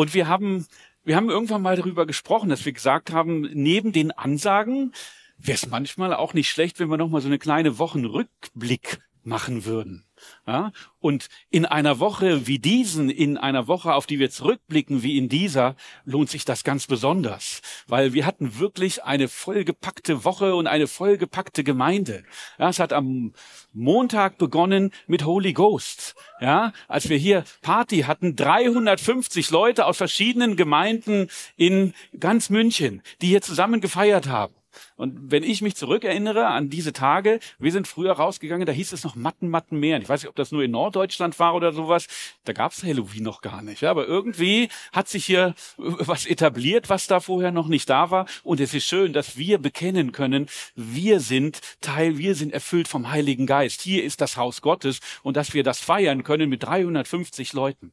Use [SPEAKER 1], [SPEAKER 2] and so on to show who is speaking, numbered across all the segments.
[SPEAKER 1] Und wir haben, wir haben irgendwann mal darüber gesprochen, dass wir gesagt haben, neben den Ansagen wäre es manchmal auch nicht schlecht, wenn wir noch mal so eine kleine Wochenrückblick machen würden. Ja? Und in einer Woche wie diesen, in einer Woche, auf die wir zurückblicken, wie in dieser, lohnt sich das ganz besonders, weil wir hatten wirklich eine vollgepackte Woche und eine vollgepackte Gemeinde. Ja, es hat am Montag begonnen mit Holy Ghost. Ja, als wir hier Party hatten, 350 Leute aus verschiedenen Gemeinden in ganz München, die hier zusammen gefeiert haben. Und wenn ich mich zurückerinnere an diese Tage, wir sind früher rausgegangen, da hieß es noch Matten, Matten mehr. Ich weiß nicht, ob das nur in Norddeutschland war oder sowas. Da gab es Halloween noch gar nicht. Aber irgendwie hat sich hier was etabliert, was da vorher noch nicht da war. Und es ist schön, dass wir bekennen können, wir sind Teil, wir sind erfüllt vom Heiligen Geist. Hier ist das Haus Gottes und dass wir das feiern können mit 350 Leuten.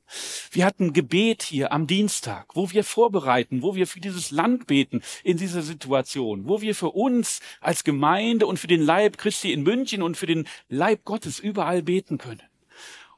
[SPEAKER 1] Wir hatten Gebet hier am Dienstag, wo wir vorbereiten, wo wir für dieses Land beten in dieser Situation, wo wir für uns als Gemeinde und für den Leib Christi in München und für den Leib Gottes überall beten können.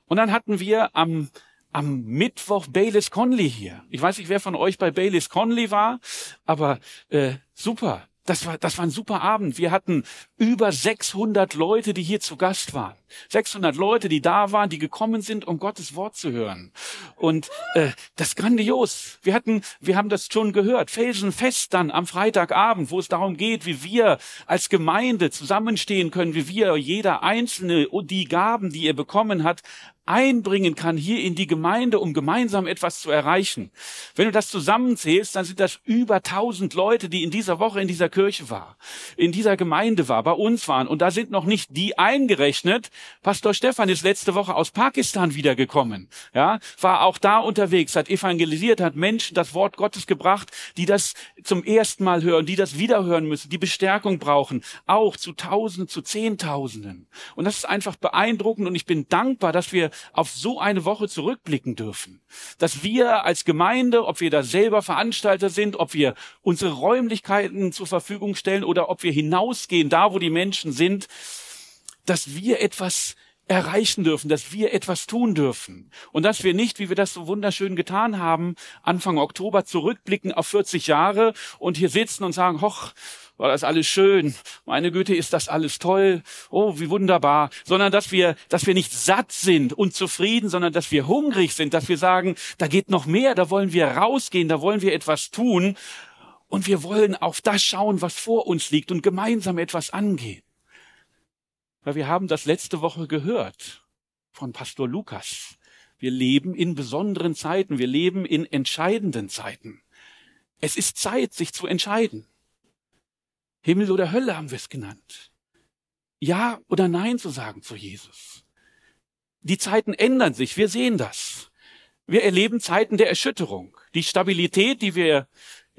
[SPEAKER 1] Und dann hatten wir am am Mittwoch Baylis Conley hier. Ich weiß nicht, wer von euch bei Baylis Conley war, aber äh, super. Das war, das war ein super Abend. Wir hatten über 600 Leute, die hier zu Gast waren. 600 Leute, die da waren, die gekommen sind, um Gottes Wort zu hören. Und äh, das ist grandios. Wir hatten, wir haben das schon gehört. Felsenfest dann am Freitagabend, wo es darum geht, wie wir als Gemeinde zusammenstehen können, wie wir jeder Einzelne die Gaben, die er bekommen hat, einbringen kann hier in die Gemeinde, um gemeinsam etwas zu erreichen. Wenn du das zusammenzählst, dann sind das über tausend Leute, die in dieser Woche in dieser Kirche war, in dieser Gemeinde war, bei uns waren. Und da sind noch nicht die eingerechnet. Pastor Stefan ist letzte Woche aus Pakistan wiedergekommen. Ja, war auch da unterwegs, hat evangelisiert, hat Menschen das Wort Gottes gebracht, die das zum ersten Mal hören, die das wiederhören müssen, die Bestärkung brauchen. Auch zu Tausenden, zu Zehntausenden. Und das ist einfach beeindruckend und ich bin dankbar, dass wir auf so eine Woche zurückblicken dürfen. Dass wir als Gemeinde, ob wir da selber Veranstalter sind, ob wir unsere Räumlichkeiten zur Verfügung stellen oder ob wir hinausgehen, da wo die Menschen sind, dass wir etwas erreichen dürfen, dass wir etwas tun dürfen. Und dass wir nicht, wie wir das so wunderschön getan haben, Anfang Oktober zurückblicken auf 40 Jahre und hier sitzen und sagen, hoch, war das alles schön, meine Güte, ist das alles toll, oh, wie wunderbar, sondern dass wir, dass wir nicht satt sind und zufrieden, sondern dass wir hungrig sind, dass wir sagen, da geht noch mehr, da wollen wir rausgehen, da wollen wir etwas tun und wir wollen auf das schauen, was vor uns liegt und gemeinsam etwas angehen. Weil wir haben das letzte Woche gehört von Pastor Lukas. Wir leben in besonderen Zeiten, wir leben in entscheidenden Zeiten. Es ist Zeit, sich zu entscheiden. Himmel oder Hölle haben wir es genannt. Ja oder Nein zu sagen zu Jesus. Die Zeiten ändern sich, wir sehen das. Wir erleben Zeiten der Erschütterung. Die Stabilität, die wir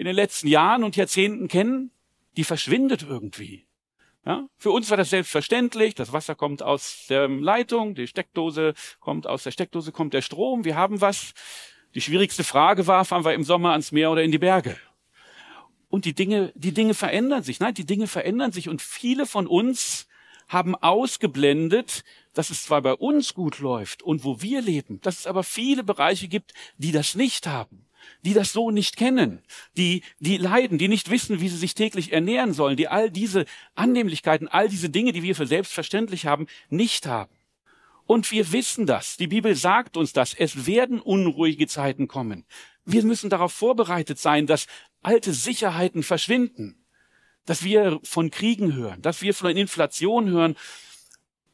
[SPEAKER 1] in den letzten Jahren und Jahrzehnten kennen, die verschwindet irgendwie. Ja? Für uns war das selbstverständlich. Das Wasser kommt aus der Leitung, die Steckdose kommt aus der Steckdose, kommt der Strom. Wir haben was. Die schwierigste Frage war, fahren wir im Sommer ans Meer oder in die Berge? und die Dinge, die Dinge verändern sich. Nein, die Dinge verändern sich und viele von uns haben ausgeblendet, dass es zwar bei uns gut läuft und wo wir leben, dass es aber viele Bereiche gibt, die das nicht haben, die das so nicht kennen, die, die leiden, die nicht wissen, wie sie sich täglich ernähren sollen, die all diese Annehmlichkeiten, all diese Dinge, die wir für selbstverständlich haben, nicht haben. Und wir wissen das. Die Bibel sagt uns das. Es werden unruhige Zeiten kommen. Wir müssen darauf vorbereitet sein, dass alte Sicherheiten verschwinden, dass wir von Kriegen hören, dass wir von Inflation hören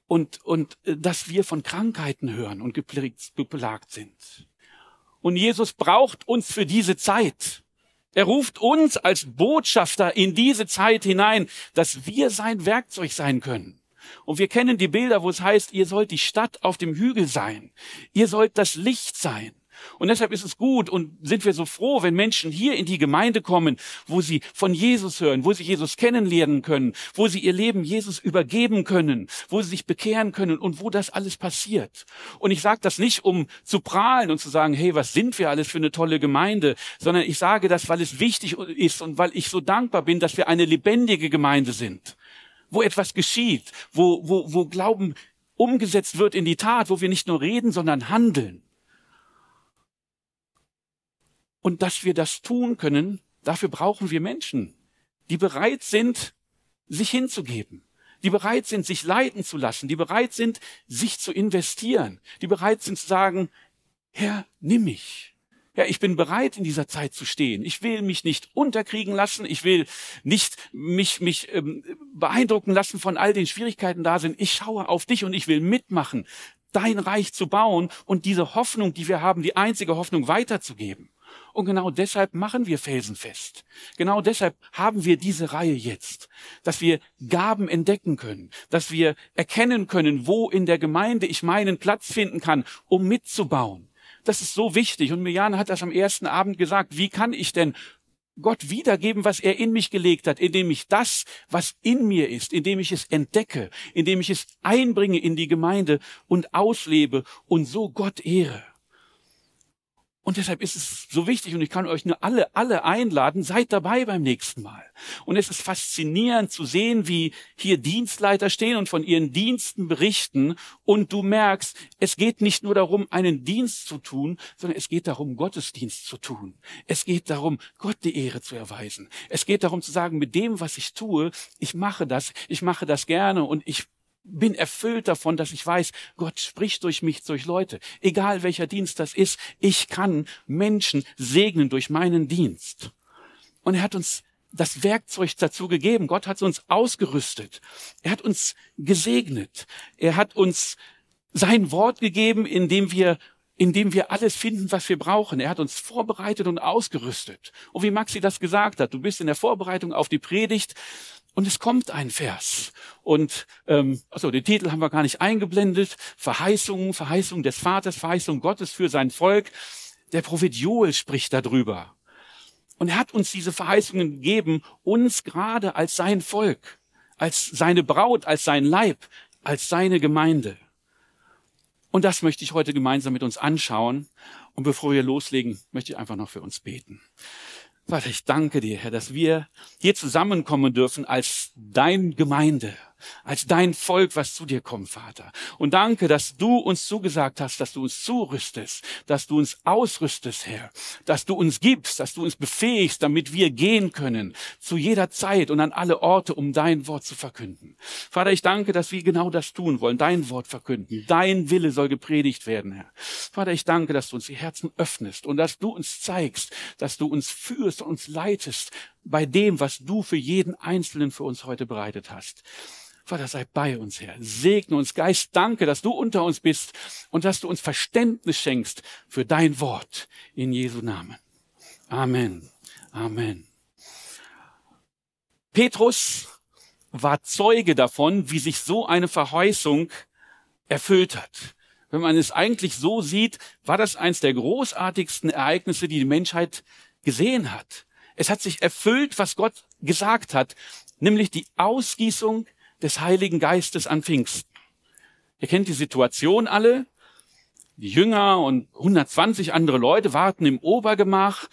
[SPEAKER 1] und, und äh, dass wir von Krankheiten hören und geplagt sind. Und Jesus braucht uns für diese Zeit. Er ruft uns als Botschafter in diese Zeit hinein, dass wir sein Werkzeug sein können. Und wir kennen die Bilder, wo es heißt, ihr sollt die Stadt auf dem Hügel sein. Ihr sollt das Licht sein. Und deshalb ist es gut und sind wir so froh, wenn Menschen hier in die Gemeinde kommen, wo sie von Jesus hören, wo sie Jesus kennenlernen können, wo sie ihr Leben Jesus übergeben können, wo sie sich bekehren können und wo das alles passiert. Und ich sage das nicht, um zu prahlen und zu sagen, hey, was sind wir alles für eine tolle Gemeinde, sondern ich sage das, weil es wichtig ist und weil ich so dankbar bin, dass wir eine lebendige Gemeinde sind, wo etwas geschieht, wo, wo, wo Glauben umgesetzt wird in die Tat, wo wir nicht nur reden, sondern handeln. Und dass wir das tun können, dafür brauchen wir Menschen, die bereit sind, sich hinzugeben, die bereit sind, sich leiten zu lassen, die bereit sind, sich zu investieren, die bereit sind zu sagen, Herr, nimm mich. Ja, ich bin bereit, in dieser Zeit zu stehen. Ich will mich nicht unterkriegen lassen. Ich will nicht mich, mich ähm, beeindrucken lassen von all den Schwierigkeiten da sind. Ich schaue auf dich und ich will mitmachen, dein Reich zu bauen und diese Hoffnung, die wir haben, die einzige Hoffnung weiterzugeben. Und genau deshalb machen wir felsenfest. Genau deshalb haben wir diese Reihe jetzt, dass wir Gaben entdecken können, dass wir erkennen können, wo in der Gemeinde ich meinen Platz finden kann, um mitzubauen das ist so wichtig. Und Mirjana hat das am ersten Abend gesagt. Wie kann ich denn Gott wiedergeben, was er in mich gelegt hat, indem ich das, was in mir ist, indem ich es entdecke, indem ich es einbringe in die Gemeinde und auslebe und so Gott ehre. Und deshalb ist es so wichtig und ich kann euch nur alle, alle einladen, seid dabei beim nächsten Mal. Und es ist faszinierend zu sehen, wie hier Dienstleiter stehen und von ihren Diensten berichten und du merkst, es geht nicht nur darum, einen Dienst zu tun, sondern es geht darum, Gottesdienst zu tun. Es geht darum, Gott die Ehre zu erweisen. Es geht darum zu sagen, mit dem, was ich tue, ich mache das, ich mache das gerne und ich bin erfüllt davon, dass ich weiß, Gott spricht durch mich, durch Leute. Egal welcher Dienst das ist, ich kann Menschen segnen durch meinen Dienst. Und er hat uns das Werkzeug dazu gegeben. Gott hat uns ausgerüstet. Er hat uns gesegnet. Er hat uns sein Wort gegeben, in dem wir in dem wir alles finden, was wir brauchen. Er hat uns vorbereitet und ausgerüstet. Und wie Maxi das gesagt hat, du bist in der Vorbereitung auf die Predigt und es kommt ein Vers. Und ähm, also den Titel haben wir gar nicht eingeblendet. Verheißungen, Verheißung des Vaters, Verheißung Gottes für sein Volk. Der Prophet Joel spricht darüber. Und er hat uns diese Verheißungen gegeben, uns gerade als sein Volk, als seine Braut, als sein Leib, als seine Gemeinde. Und das möchte ich heute gemeinsam mit uns anschauen. Und bevor wir loslegen, möchte ich einfach noch für uns beten. Vater, ich danke dir, Herr, dass wir hier zusammenkommen dürfen als dein Gemeinde, als dein Volk, was zu dir kommt, Vater. Und danke, dass du uns zugesagt hast, dass du uns zurüstest, dass du uns ausrüstest, Herr, dass du uns gibst, dass du uns befähigst, damit wir gehen können, zu jeder Zeit und an alle Orte, um dein Wort zu verkünden. Vater, ich danke, dass wir genau das tun wollen, dein Wort verkünden. Dein Wille soll gepredigt werden, Herr. Vater, ich danke, dass du uns die Herzen öffnest und dass du uns zeigst, dass du uns führst und uns leitest bei dem, was du für jeden Einzelnen für uns heute bereitet hast. Vater, sei bei uns, Herr. Segne uns, Geist. Danke, dass du unter uns bist und dass du uns Verständnis schenkst für dein Wort. In Jesu Namen. Amen. Amen. Petrus war Zeuge davon, wie sich so eine Verheißung erfüllt hat. Wenn man es eigentlich so sieht, war das eines der großartigsten Ereignisse, die die Menschheit gesehen hat. Es hat sich erfüllt, was Gott gesagt hat, nämlich die Ausgießung des Heiligen Geistes an Pfingsten. Ihr kennt die Situation alle. Die Jünger und 120 andere Leute warten im Obergemach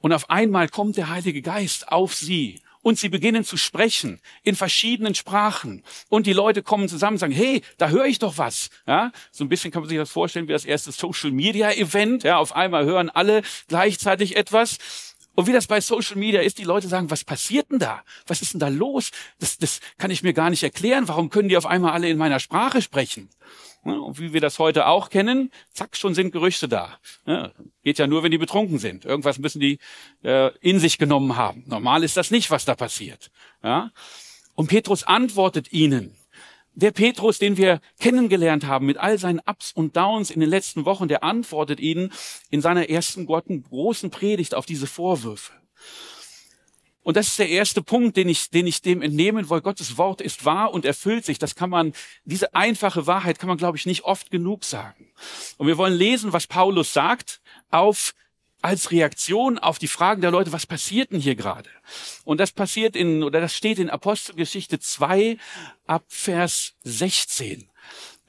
[SPEAKER 1] und auf einmal kommt der Heilige Geist auf sie und sie beginnen zu sprechen in verschiedenen Sprachen und die Leute kommen zusammen und sagen, hey, da höre ich doch was. Ja, so ein bisschen kann man sich das vorstellen wie das erste Social Media Event. Ja, auf einmal hören alle gleichzeitig etwas und wie das bei Social Media ist, die Leute sagen, was passiert denn da? Was ist denn da los? Das, das kann ich mir gar nicht erklären. Warum können die auf einmal alle in meiner Sprache sprechen? Und wie wir das heute auch kennen, zack, schon sind Gerüchte da. Geht ja nur, wenn die betrunken sind. Irgendwas müssen die äh, in sich genommen haben. Normal ist das nicht, was da passiert. Ja? Und Petrus antwortet ihnen, der Petrus, den wir kennengelernt haben mit all seinen Ups und Downs in den letzten Wochen, der antwortet ihnen in seiner ersten großen Predigt auf diese Vorwürfe. Und das ist der erste Punkt, den ich, den ich dem entnehmen wollte. Gottes Wort ist wahr und erfüllt sich. Das kann man, diese einfache Wahrheit kann man, glaube ich, nicht oft genug sagen. Und wir wollen lesen, was Paulus sagt auf als Reaktion auf die Fragen der Leute, was passiert denn hier gerade? Und das passiert in, oder das steht in Apostelgeschichte 2 ab Vers 16.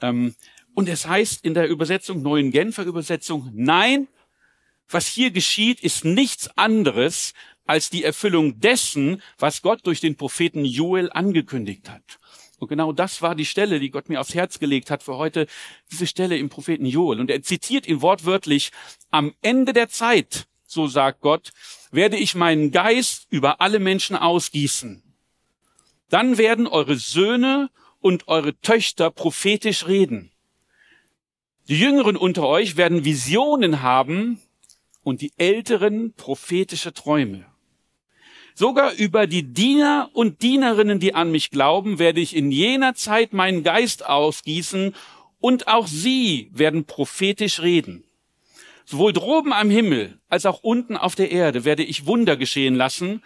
[SPEAKER 1] Ähm, und es heißt in der Übersetzung, neuen Genfer Übersetzung, nein, was hier geschieht, ist nichts anderes als die Erfüllung dessen, was Gott durch den Propheten Joel angekündigt hat. Und genau das war die Stelle, die Gott mir aufs Herz gelegt hat für heute, diese Stelle im Propheten Joel. Und er zitiert ihn wortwörtlich, am Ende der Zeit so sagt Gott, werde ich meinen Geist über alle Menschen ausgießen. Dann werden eure Söhne und eure Töchter prophetisch reden. Die Jüngeren unter euch werden Visionen haben und die Älteren prophetische Träume. Sogar über die Diener und Dienerinnen, die an mich glauben, werde ich in jener Zeit meinen Geist ausgießen und auch sie werden prophetisch reden. Sowohl droben am Himmel als auch unten auf der Erde werde ich Wunder geschehen lassen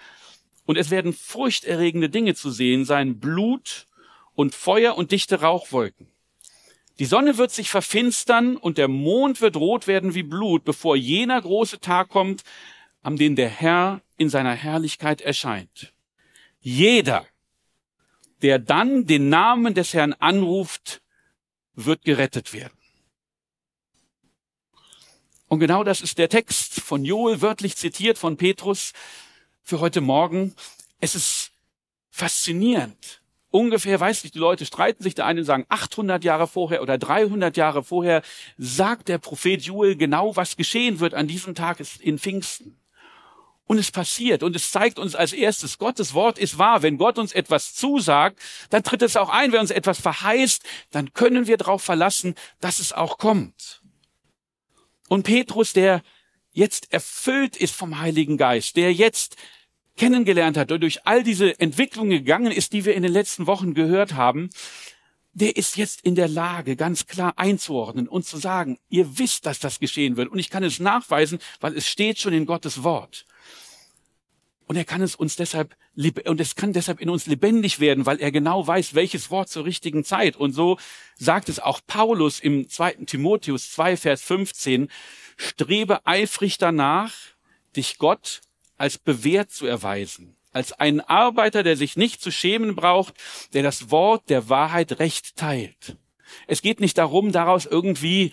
[SPEAKER 1] und es werden furchterregende Dinge zu sehen sein, Blut und Feuer und dichte Rauchwolken. Die Sonne wird sich verfinstern und der Mond wird rot werden wie Blut, bevor jener große Tag kommt, an dem der Herr in seiner Herrlichkeit erscheint. Jeder, der dann den Namen des Herrn anruft, wird gerettet werden. Und genau das ist der Text von Joel, wörtlich zitiert von Petrus für heute Morgen. Es ist faszinierend. Ungefähr, weiß nicht, die Leute streiten sich, der eine sagen 800 Jahre vorher oder 300 Jahre vorher, sagt der Prophet Joel genau, was geschehen wird an diesem Tag in Pfingsten. Und es passiert und es zeigt uns als erstes, Gottes Wort ist wahr. Wenn Gott uns etwas zusagt, dann tritt es auch ein. Wenn uns etwas verheißt, dann können wir darauf verlassen, dass es auch kommt. Und Petrus, der jetzt erfüllt ist vom Heiligen Geist, der jetzt kennengelernt hat, der durch all diese Entwicklungen gegangen ist, die wir in den letzten Wochen gehört haben, der ist jetzt in der Lage, ganz klar einzuordnen und zu sagen, ihr wisst, dass das geschehen wird. Und ich kann es nachweisen, weil es steht schon in Gottes Wort. Und er kann es uns deshalb, und es kann deshalb in uns lebendig werden, weil er genau weiß, welches Wort zur richtigen Zeit. Und so sagt es auch Paulus im zweiten Timotheus 2, Vers 15, strebe eifrig danach, dich Gott als bewährt zu erweisen, als einen Arbeiter, der sich nicht zu schämen braucht, der das Wort der Wahrheit recht teilt. Es geht nicht darum, daraus irgendwie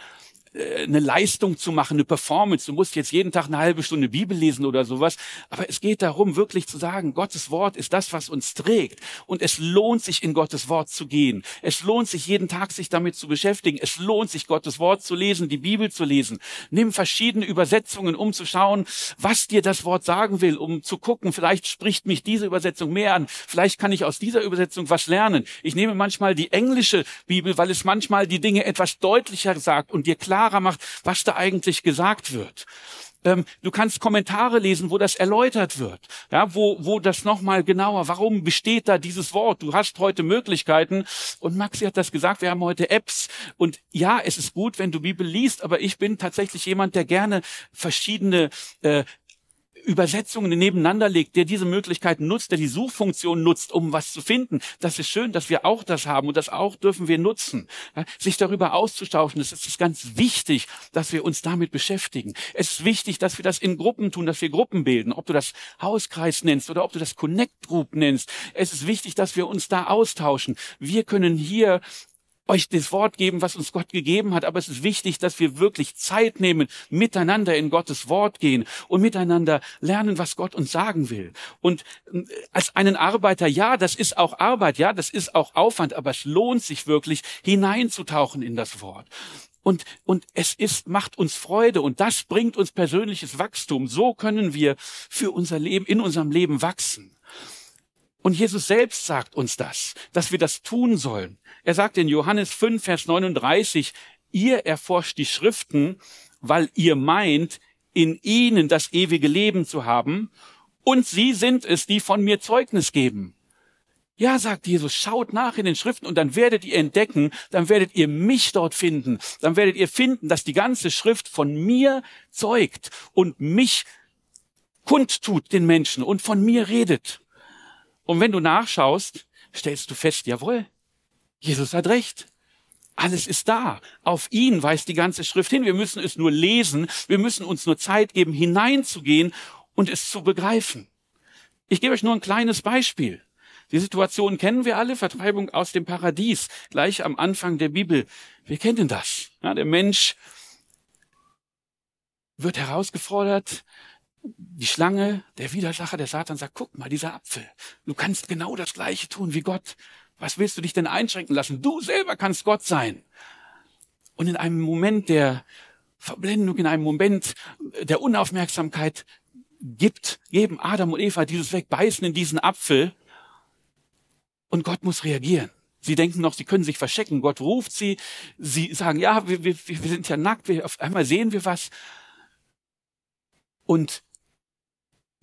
[SPEAKER 1] eine Leistung zu machen, eine Performance. Du musst jetzt jeden Tag eine halbe Stunde Bibel lesen oder sowas. Aber es geht darum, wirklich zu sagen, Gottes Wort ist das, was uns trägt. Und es lohnt sich, in Gottes Wort zu gehen. Es lohnt sich, jeden Tag sich damit zu beschäftigen. Es lohnt sich, Gottes Wort zu lesen, die Bibel zu lesen. Nimm verschiedene Übersetzungen, um zu schauen, was dir das Wort sagen will, um zu gucken, vielleicht spricht mich diese Übersetzung mehr an. Vielleicht kann ich aus dieser Übersetzung was lernen. Ich nehme manchmal die englische Bibel, weil es manchmal die Dinge etwas deutlicher sagt und dir klar klarer macht, was da eigentlich gesagt wird. Ähm, du kannst Kommentare lesen, wo das erläutert wird, ja, wo, wo das nochmal genauer, warum besteht da dieses Wort? Du hast heute Möglichkeiten und Maxi hat das gesagt, wir haben heute Apps und ja, es ist gut, wenn du Bibel liest, aber ich bin tatsächlich jemand, der gerne verschiedene äh, Übersetzungen nebeneinander legt, der diese Möglichkeiten nutzt, der die Suchfunktion nutzt, um was zu finden. Das ist schön, dass wir auch das haben und das auch dürfen wir nutzen. Sich darüber auszutauschen, das ist ganz wichtig, dass wir uns damit beschäftigen. Es ist wichtig, dass wir das in Gruppen tun, dass wir Gruppen bilden, ob du das Hauskreis nennst oder ob du das Connect Group nennst. Es ist wichtig, dass wir uns da austauschen. Wir können hier euch das Wort geben, was uns Gott gegeben hat. Aber es ist wichtig, dass wir wirklich Zeit nehmen, miteinander in Gottes Wort gehen und miteinander lernen, was Gott uns sagen will. Und äh, als einen Arbeiter, ja, das ist auch Arbeit, ja, das ist auch Aufwand, aber es lohnt sich wirklich, hineinzutauchen in das Wort. Und, und es ist, macht uns Freude und das bringt uns persönliches Wachstum. So können wir für unser Leben, in unserem Leben wachsen. Und Jesus selbst sagt uns das, dass wir das tun sollen. Er sagt in Johannes 5, Vers 39, ihr erforscht die Schriften, weil ihr meint, in ihnen das ewige Leben zu haben, und sie sind es, die von mir Zeugnis geben. Ja, sagt Jesus, schaut nach in den Schriften und dann werdet ihr entdecken, dann werdet ihr mich dort finden, dann werdet ihr finden, dass die ganze Schrift von mir zeugt und mich kundtut den Menschen und von mir redet. Und wenn du nachschaust, stellst du fest, jawohl, Jesus hat recht. Alles ist da. Auf ihn weist die ganze Schrift hin. Wir müssen es nur lesen. Wir müssen uns nur Zeit geben, hineinzugehen und es zu begreifen. Ich gebe euch nur ein kleines Beispiel. Die Situation kennen wir alle, Vertreibung aus dem Paradies, gleich am Anfang der Bibel. Wir kennen das. Ja, der Mensch wird herausgefordert, die Schlange, der Widersacher, der Satan sagt, guck mal, dieser Apfel, du kannst genau das Gleiche tun wie Gott. Was willst du dich denn einschränken lassen? Du selber kannst Gott sein. Und in einem Moment der Verblendung, in einem Moment der Unaufmerksamkeit gibt, geben Adam und Eva dieses Wegbeißen in diesen Apfel und Gott muss reagieren. Sie denken noch, sie können sich verstecken. Gott ruft sie. Sie sagen, ja, wir, wir, wir sind ja nackt. Wir, auf einmal sehen wir was. Und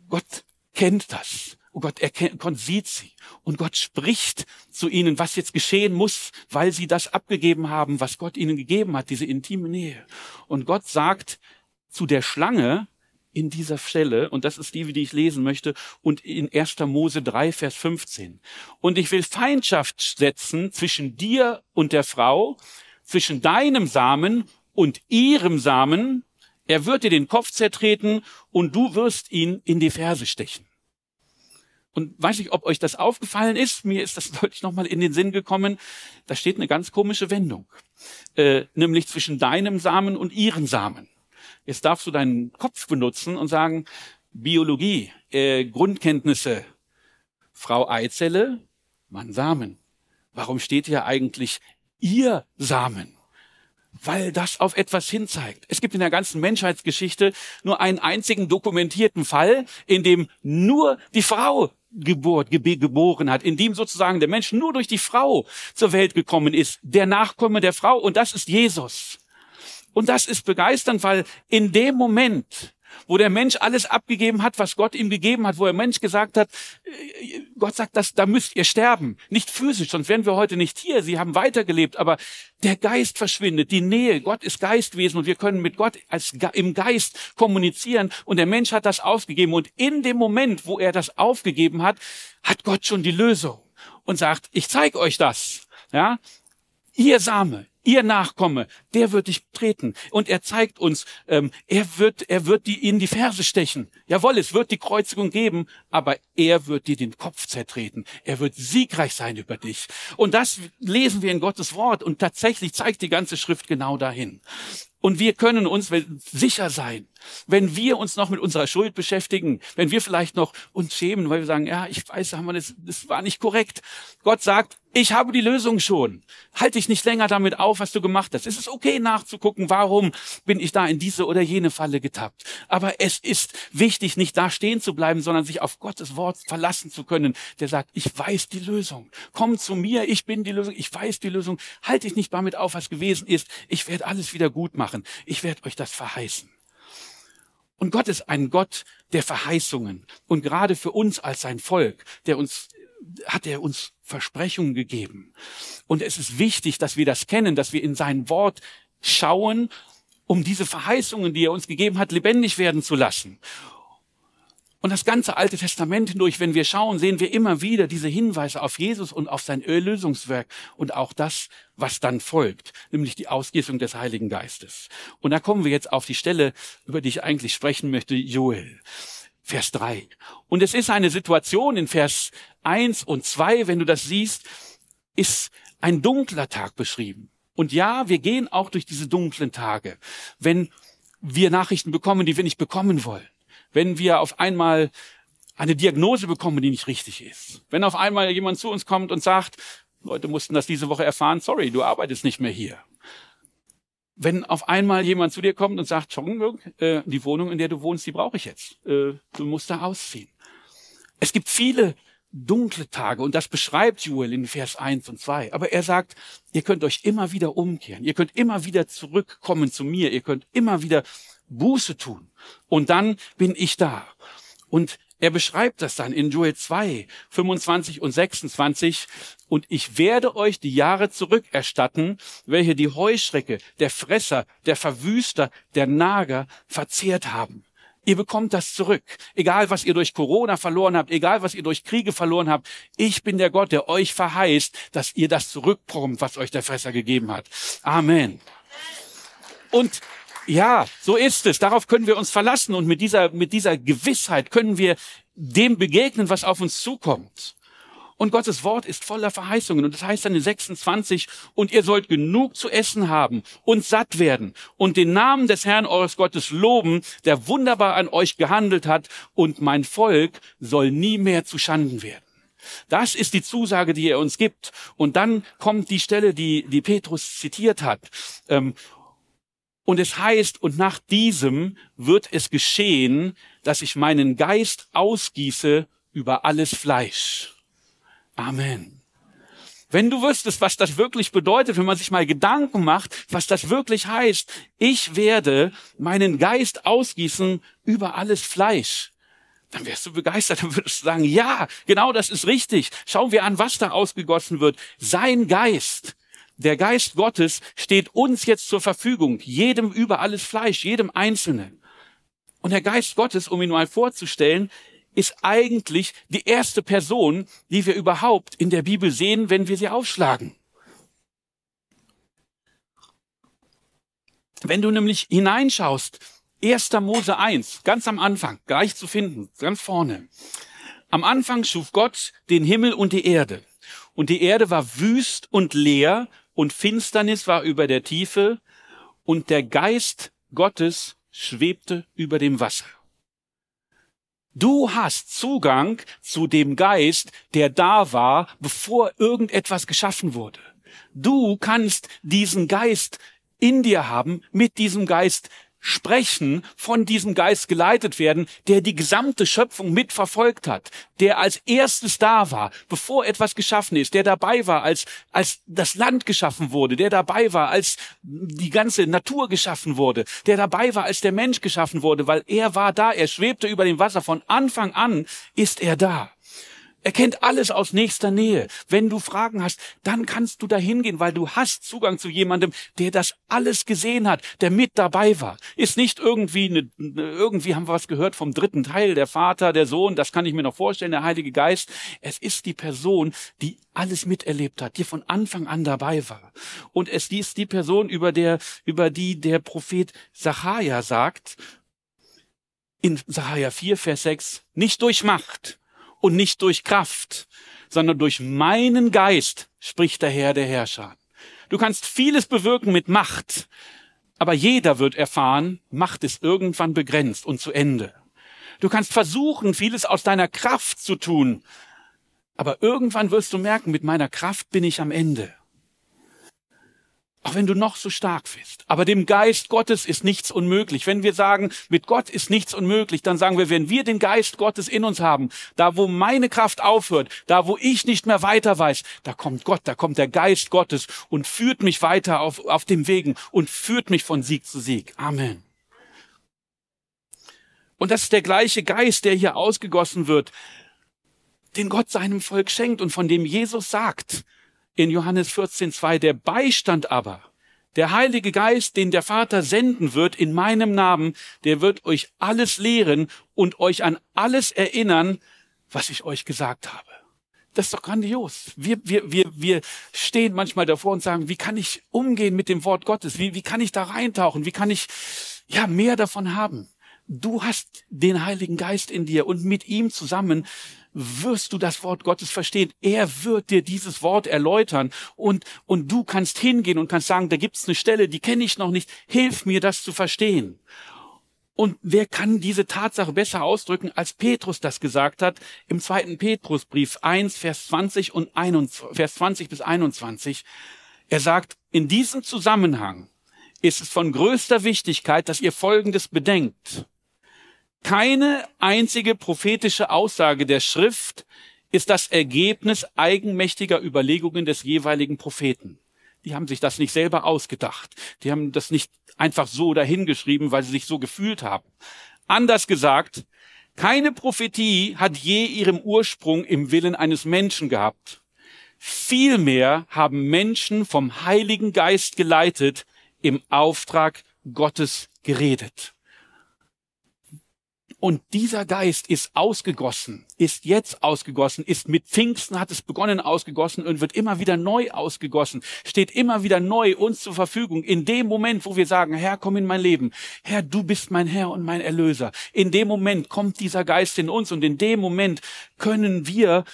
[SPEAKER 1] Gott kennt das. Und Gott erkennt, Gott sieht sie. Und Gott spricht zu ihnen, was jetzt geschehen muss, weil sie das abgegeben haben, was Gott ihnen gegeben hat, diese intime Nähe. Und Gott sagt zu der Schlange, in dieser Stelle, und das ist die, die ich lesen möchte, und in 1. Mose 3, Vers 15. Und ich will Feindschaft setzen zwischen dir und der Frau, zwischen deinem Samen und ihrem Samen. Er wird dir den Kopf zertreten und du wirst ihn in die Ferse stechen. Und weiß ich, ob euch das aufgefallen ist. Mir ist das deutlich nochmal in den Sinn gekommen. Da steht eine ganz komische Wendung. Äh, nämlich zwischen deinem Samen und ihren Samen. Jetzt darfst du deinen Kopf benutzen und sagen, Biologie, äh, Grundkenntnisse, Frau Eizelle, Mann Samen. Warum steht hier eigentlich ihr Samen? Weil das auf etwas hinzeigt. Es gibt in der ganzen Menschheitsgeschichte nur einen einzigen dokumentierten Fall, in dem nur die Frau Geburt, geboren hat, in dem sozusagen der Mensch nur durch die Frau zur Welt gekommen ist, der Nachkomme der Frau, und das ist Jesus. Und das ist begeisternd, weil in dem Moment, wo der Mensch alles abgegeben hat, was Gott ihm gegeben hat, wo der Mensch gesagt hat, äh, Gott sagt, das, da müsst ihr sterben. Nicht physisch, sonst wären wir heute nicht hier. Sie haben weitergelebt, aber der Geist verschwindet, die Nähe. Gott ist Geistwesen und wir können mit Gott als, im Geist kommunizieren und der Mensch hat das aufgegeben und in dem Moment, wo er das aufgegeben hat, hat Gott schon die Lösung und sagt, ich zeige euch das. Ja, ihr Same, ihr Nachkomme, der wird dich treten. Und er zeigt uns, ähm, er wird, er wird die in die Ferse stechen. Jawohl, es wird die Kreuzigung geben, aber er wird dir den Kopf zertreten. Er wird siegreich sein über dich. Und das lesen wir in Gottes Wort. Und tatsächlich zeigt die ganze Schrift genau dahin. Und wir können uns sicher sein, wenn wir uns noch mit unserer Schuld beschäftigen, wenn wir vielleicht noch uns schämen, weil wir sagen, ja, ich weiß, das war nicht korrekt. Gott sagt, ich habe die Lösung schon. Halt dich nicht länger damit auf, was du gemacht hast. Es ist okay nachzugucken, warum bin ich da in diese oder jene Falle getappt. Aber es ist wichtig, nicht da stehen zu bleiben, sondern sich auf Gottes Wort verlassen zu können, der sagt, ich weiß die Lösung. Komm zu mir, ich bin die Lösung, ich weiß die Lösung. Halt dich nicht damit auf, was gewesen ist. Ich werde alles wieder gut machen. Ich werde euch das verheißen. Und Gott ist ein Gott der Verheißungen. Und gerade für uns als sein Volk, der uns hat er uns Versprechungen gegeben. Und es ist wichtig, dass wir das kennen, dass wir in sein Wort schauen, um diese Verheißungen, die er uns gegeben hat, lebendig werden zu lassen. Und das ganze Alte Testament hindurch, wenn wir schauen, sehen wir immer wieder diese Hinweise auf Jesus und auf sein Erlösungswerk und auch das, was dann folgt, nämlich die Ausgießung des Heiligen Geistes. Und da kommen wir jetzt auf die Stelle, über die ich eigentlich sprechen möchte, Joel. Vers 3. Und es ist eine Situation in Vers 1 und 2, wenn du das siehst, ist ein dunkler Tag beschrieben. Und ja, wir gehen auch durch diese dunklen Tage, wenn wir Nachrichten bekommen, die wir nicht bekommen wollen. Wenn wir auf einmal eine Diagnose bekommen, die nicht richtig ist. Wenn auf einmal jemand zu uns kommt und sagt, Leute mussten das diese Woche erfahren, sorry, du arbeitest nicht mehr hier wenn auf einmal jemand zu dir kommt und sagt, Chong, äh, die Wohnung, in der du wohnst, die brauche ich jetzt. Äh, du musst da ausziehen. Es gibt viele dunkle Tage und das beschreibt Joel in Vers 1 und 2. Aber er sagt, ihr könnt euch immer wieder umkehren. Ihr könnt immer wieder zurückkommen zu mir. Ihr könnt immer wieder Buße tun. Und dann bin ich da. Und er beschreibt das dann in Joel 2, 25 und 26. Und ich werde euch die Jahre zurückerstatten, welche die Heuschrecke, der Fresser, der Verwüster, der Nager verzehrt haben. Ihr bekommt das zurück. Egal, was ihr durch Corona verloren habt, egal, was ihr durch Kriege verloren habt. Ich bin der Gott, der euch verheißt, dass ihr das zurückbekommt, was euch der Fresser gegeben hat. Amen. Und ja, so ist es. Darauf können wir uns verlassen und mit dieser, mit dieser Gewissheit können wir dem begegnen, was auf uns zukommt. Und Gottes Wort ist voller Verheißungen. Und das heißt dann in 26, und ihr sollt genug zu essen haben und satt werden und den Namen des Herrn eures Gottes loben, der wunderbar an euch gehandelt hat, und mein Volk soll nie mehr zu Schanden werden. Das ist die Zusage, die er uns gibt. Und dann kommt die Stelle, die, die Petrus zitiert hat. Ähm, Und es heißt, und nach diesem wird es geschehen, dass ich meinen Geist ausgieße über alles Fleisch. Amen. Wenn du wüsstest, was das wirklich bedeutet, wenn man sich mal Gedanken macht, was das wirklich heißt, ich werde meinen Geist ausgießen über alles Fleisch, dann wärst du begeistert, dann würdest du sagen, ja, genau das ist richtig. Schauen wir an, was da ausgegossen wird. Sein Geist, der Geist Gottes steht uns jetzt zur Verfügung, jedem über alles Fleisch, jedem Einzelnen. Und der Geist Gottes, um ihn mal vorzustellen, ist eigentlich die erste Person, die wir überhaupt in der Bibel sehen, wenn wir sie aufschlagen. Wenn du nämlich hineinschaust, 1. Mose 1, ganz am Anfang, gleich zu finden, ganz vorne. Am Anfang schuf Gott den Himmel und die Erde. Und die Erde war wüst und leer und Finsternis war über der Tiefe und der Geist Gottes schwebte über dem Wasser. Du hast Zugang zu dem Geist, der da war, bevor irgendetwas geschaffen wurde. Du kannst diesen Geist in dir haben, mit diesem Geist sprechen, von diesem Geist geleitet werden, der die gesamte Schöpfung mitverfolgt hat, der als erstes da war, bevor etwas geschaffen ist, der dabei war, als, als das Land geschaffen wurde, der dabei war, als die ganze Natur geschaffen wurde, der dabei war, als der Mensch geschaffen wurde, weil er war da, er schwebte über dem Wasser, von Anfang an ist er da. Er kennt alles aus nächster Nähe. Wenn du Fragen hast, dann kannst du da hingehen, weil du hast Zugang zu jemandem, der das alles gesehen hat, der mit dabei war. Ist nicht irgendwie, eine, irgendwie haben wir was gehört vom dritten Teil, der Vater, der Sohn, das kann ich mir noch vorstellen, der Heilige Geist. Es ist die Person, die alles miterlebt hat, die von Anfang an dabei war. Und es ist die Person, über der, über die der Prophet Sacharja sagt, in Sacharja 4, Vers 6, nicht durch Macht, und nicht durch Kraft, sondern durch meinen Geist, spricht der Herr der Herrscher. Du kannst vieles bewirken mit Macht, aber jeder wird erfahren, Macht ist irgendwann begrenzt und zu Ende. Du kannst versuchen, vieles aus deiner Kraft zu tun, aber irgendwann wirst du merken, mit meiner Kraft bin ich am Ende. Auch wenn du noch so stark bist. Aber dem Geist Gottes ist nichts unmöglich. Wenn wir sagen, mit Gott ist nichts unmöglich, dann sagen wir, wenn wir den Geist Gottes in uns haben, da wo meine Kraft aufhört, da wo ich nicht mehr weiter weiß, da kommt Gott, da kommt der Geist Gottes und führt mich weiter auf, auf dem Wegen und führt mich von Sieg zu Sieg. Amen. Und das ist der gleiche Geist, der hier ausgegossen wird, den Gott seinem Volk schenkt und von dem Jesus sagt, in Johannes 14, 2, der Beistand aber, der Heilige Geist, den der Vater senden wird in meinem Namen, der wird euch alles lehren und euch an alles erinnern, was ich euch gesagt habe. Das ist doch grandios. Wir, wir, wir, wir stehen manchmal davor und sagen, wie kann ich umgehen mit dem Wort Gottes? Wie, wie kann ich da reintauchen? Wie kann ich ja mehr davon haben? Du hast den Heiligen Geist in dir und mit ihm zusammen wirst du das Wort Gottes verstehen. Er wird dir dieses Wort erläutern und, und du kannst hingehen und kannst sagen, da gibt's eine Stelle, die kenne ich noch nicht. Hilf mir, das zu verstehen. Und wer kann diese Tatsache besser ausdrücken, als Petrus das gesagt hat im zweiten Petrusbrief 1, Vers 20 und 21, Vers 20 bis 21. Er sagt, in diesem Zusammenhang ist es von größter Wichtigkeit, dass ihr Folgendes bedenkt. Keine einzige prophetische Aussage der Schrift ist das Ergebnis eigenmächtiger Überlegungen des jeweiligen Propheten. Die haben sich das nicht selber ausgedacht. Die haben das nicht einfach so dahingeschrieben, weil sie sich so gefühlt haben. Anders gesagt, keine Prophetie hat je ihren Ursprung im Willen eines Menschen gehabt. Vielmehr haben Menschen vom Heiligen Geist geleitet, im Auftrag Gottes geredet. Und dieser Geist ist ausgegossen, ist jetzt ausgegossen, ist mit Pfingsten hat es begonnen ausgegossen und wird immer wieder neu ausgegossen, steht immer wieder neu uns zur Verfügung. In dem Moment, wo wir sagen, Herr, komm in mein Leben. Herr, du bist mein Herr und mein Erlöser. In dem Moment kommt dieser Geist in uns und in dem Moment können wir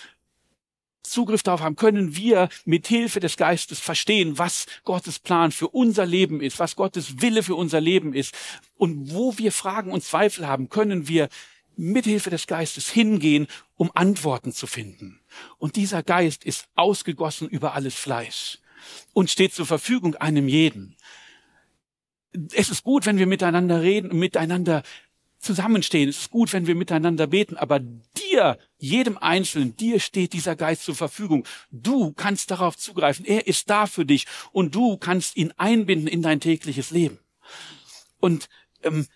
[SPEAKER 1] Zugriff darauf haben, können wir mit Hilfe des Geistes verstehen, was Gottes Plan für unser Leben ist, was Gottes Wille für unser Leben ist. Und wo wir Fragen und Zweifel haben, können wir mit Hilfe des Geistes hingehen, um Antworten zu finden. Und dieser Geist ist ausgegossen über alles Fleisch und steht zur Verfügung einem jeden. es ist gut, wenn wir miteinander reden, miteinander zusammenstehen. Es ist gut, wenn wir miteinander beten, aber dir, jedem Einzelnen, dir steht dieser Geist zur Verfügung. Du kannst darauf zugreifen. Er ist da für dich und du kannst ihn einbinden in dein tägliches Leben. Und ähm,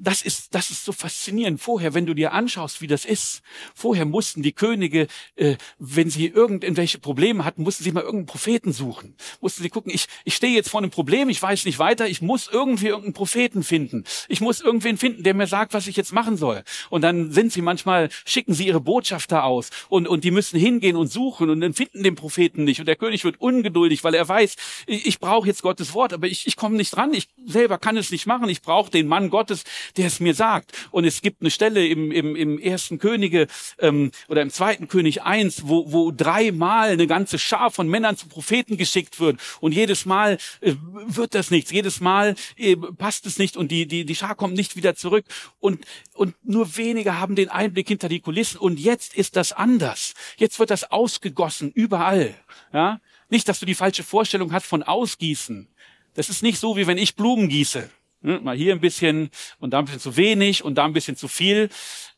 [SPEAKER 1] das ist, das ist so faszinierend. Vorher, wenn du dir anschaust, wie das ist, vorher mussten die Könige, äh, wenn sie irgendwelche Probleme hatten, mussten sie mal irgendeinen Propheten suchen. Mussten sie gucken, ich, ich stehe jetzt vor einem Problem, ich weiß nicht weiter, ich muss irgendwie irgendeinen Propheten finden. Ich muss irgendwen finden, der mir sagt, was ich jetzt machen soll. Und dann sind sie manchmal, schicken sie ihre Botschafter aus und, und die müssen hingehen und suchen und dann finden den Propheten nicht. Und der König wird ungeduldig, weil er weiß, ich, ich brauche jetzt Gottes Wort, aber ich, ich komme nicht dran, ich selber kann es nicht machen, ich brauche den Mann Gottes, der es mir sagt. Und es gibt eine Stelle im, im, im ersten Könige ähm, oder im zweiten König eins, wo, wo dreimal eine ganze Schar von Männern zu Propheten geschickt wird. Und jedes Mal äh, wird das nichts. Jedes Mal äh, passt es nicht und die, die, die Schar kommt nicht wieder zurück. Und, und nur wenige haben den Einblick hinter die Kulissen. Und jetzt ist das anders. Jetzt wird das ausgegossen, überall. Ja? Nicht, dass du die falsche Vorstellung hast von Ausgießen. Das ist nicht so, wie wenn ich Blumen gieße. Hm, mal hier ein bisschen und da ein bisschen zu wenig und da ein bisschen zu viel.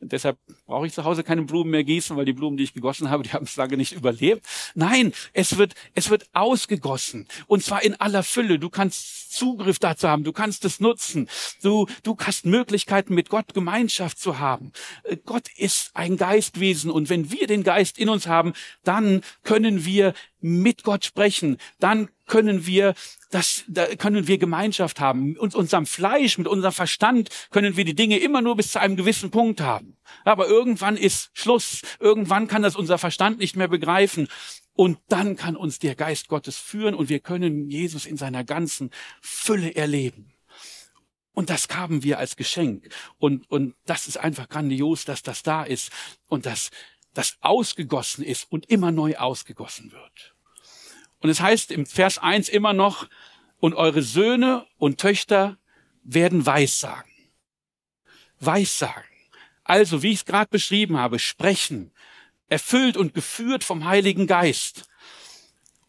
[SPEAKER 1] Deshalb brauche ich zu Hause keine Blumen mehr gießen, weil die Blumen, die ich gegossen habe, die haben es lange nicht überlebt. Nein, es wird, es wird ausgegossen. Und zwar in aller Fülle. Du kannst Zugriff dazu haben. Du kannst es nutzen. Du, du hast Möglichkeiten, mit Gott Gemeinschaft zu haben. Äh, Gott ist ein Geistwesen. Und wenn wir den Geist in uns haben, dann können wir mit Gott sprechen. Dann können wir das, da können wir Gemeinschaft haben. Mit unserem Fleisch, mit unserem Verstand können wir die Dinge immer nur bis zu einem gewissen Punkt haben. Aber irgendwann ist Schluss. Irgendwann kann das unser Verstand nicht mehr begreifen. Und dann kann uns der Geist Gottes führen und wir können Jesus in seiner ganzen Fülle erleben. Und das haben wir als Geschenk. Und, und das ist einfach grandios, dass das da ist und dass das ausgegossen ist und immer neu ausgegossen wird. Und es heißt im Vers 1 immer noch, und eure Söhne und Töchter werden Weissagen. Weissagen. Also, wie ich es gerade beschrieben habe, sprechen, erfüllt und geführt vom Heiligen Geist.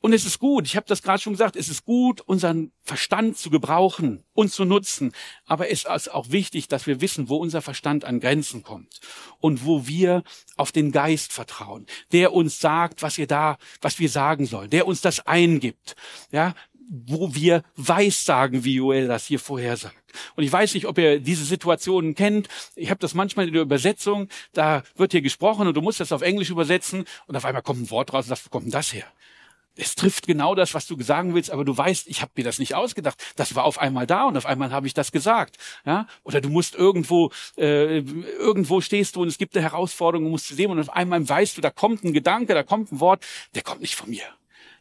[SPEAKER 1] Und es ist gut, ich habe das gerade schon gesagt, es ist gut, unseren Verstand zu gebrauchen und zu nutzen. Aber es ist auch wichtig, dass wir wissen, wo unser Verstand an Grenzen kommt und wo wir auf den Geist vertrauen, der uns sagt, was wir da, was wir sagen sollen, der uns das eingibt. Ja, wo wir Weissagen, wie Joel das hier vorhersagt. Und ich weiß nicht, ob ihr diese Situationen kennt. Ich habe das manchmal in der Übersetzung, da wird hier gesprochen und du musst das auf Englisch übersetzen und auf einmal kommt ein Wort raus und sagst, wo kommt denn das her? Es trifft genau das, was du sagen willst, aber du weißt, ich habe mir das nicht ausgedacht. Das war auf einmal da und auf einmal habe ich das gesagt. Ja? Oder du musst irgendwo, äh, irgendwo stehst du und es gibt eine Herausforderung, du musst sie sehen und auf einmal weißt du, da kommt ein Gedanke, da kommt ein Wort, der kommt nicht von mir.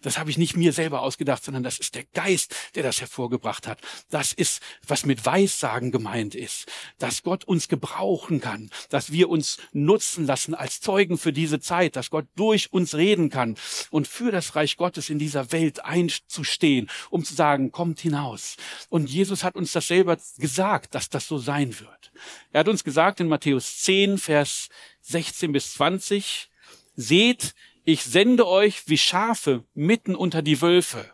[SPEAKER 1] Das habe ich nicht mir selber ausgedacht, sondern das ist der Geist, der das hervorgebracht hat. Das ist, was mit Weissagen gemeint ist, dass Gott uns gebrauchen kann, dass wir uns nutzen lassen als Zeugen für diese Zeit, dass Gott durch uns reden kann und für das Reich Gottes in dieser Welt einzustehen, um zu sagen, kommt hinaus. Und Jesus hat uns das selber gesagt, dass das so sein wird. Er hat uns gesagt in Matthäus 10, Vers 16 bis 20, seht, ich sende euch wie Schafe mitten unter die Wölfe.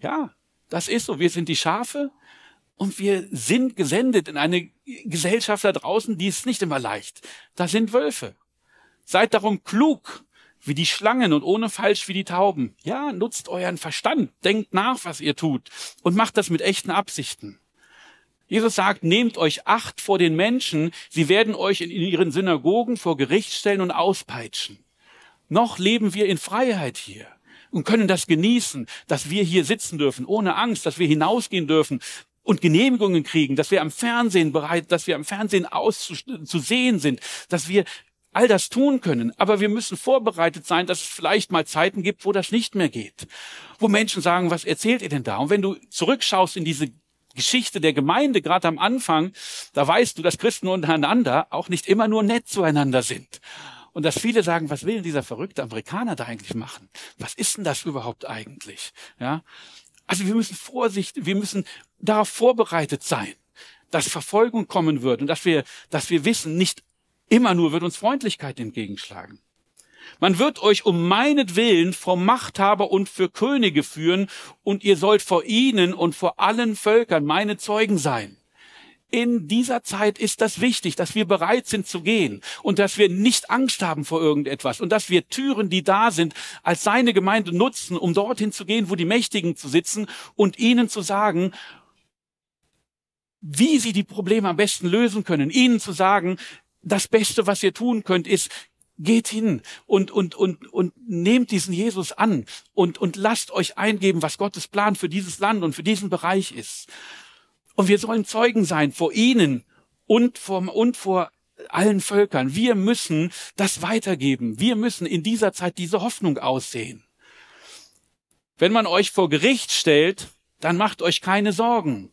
[SPEAKER 1] Ja, das ist so. Wir sind die Schafe und wir sind gesendet in eine Gesellschaft da draußen, die ist nicht immer leicht. Da sind Wölfe. Seid darum klug wie die Schlangen und ohne falsch wie die Tauben. Ja, nutzt euren Verstand, denkt nach, was ihr tut und macht das mit echten Absichten. Jesus sagt, nehmt euch Acht vor den Menschen, sie werden euch in ihren Synagogen vor Gericht stellen und auspeitschen. Noch leben wir in Freiheit hier und können das genießen, dass wir hier sitzen dürfen, ohne Angst, dass wir hinausgehen dürfen und Genehmigungen kriegen, dass wir am Fernsehen bereit, dass wir am Fernsehen auszusehen sind, dass wir all das tun können. Aber wir müssen vorbereitet sein, dass es vielleicht mal Zeiten gibt, wo das nicht mehr geht. Wo Menschen sagen, was erzählt ihr denn da? Und wenn du zurückschaust in diese Geschichte der Gemeinde, gerade am Anfang, da weißt du, dass Christen untereinander auch nicht immer nur nett zueinander sind. Und dass viele sagen, was will denn dieser verrückte Amerikaner da eigentlich machen? Was ist denn das überhaupt eigentlich? Ja. Also wir müssen Vorsicht, wir müssen darauf vorbereitet sein, dass Verfolgung kommen wird und dass wir, dass wir wissen, nicht immer nur wird uns Freundlichkeit entgegenschlagen. Man wird euch um meinetwillen vor Machthaber und für Könige führen, und ihr sollt vor ihnen und vor allen Völkern meine Zeugen sein. In dieser Zeit ist das wichtig, dass wir bereit sind zu gehen und dass wir nicht Angst haben vor irgendetwas und dass wir Türen, die da sind, als seine Gemeinde nutzen, um dorthin zu gehen, wo die Mächtigen zu sitzen und ihnen zu sagen, wie sie die Probleme am besten lösen können, ihnen zu sagen, das Beste, was ihr tun könnt, ist, geht hin und, und, und, und nehmt diesen Jesus an und, und lasst euch eingeben, was Gottes Plan für dieses Land und für diesen Bereich ist. Und wir sollen Zeugen sein vor ihnen und vor, und vor allen Völkern. Wir müssen das weitergeben. Wir müssen in dieser Zeit diese Hoffnung aussehen. Wenn man euch vor Gericht stellt, dann macht euch keine Sorgen,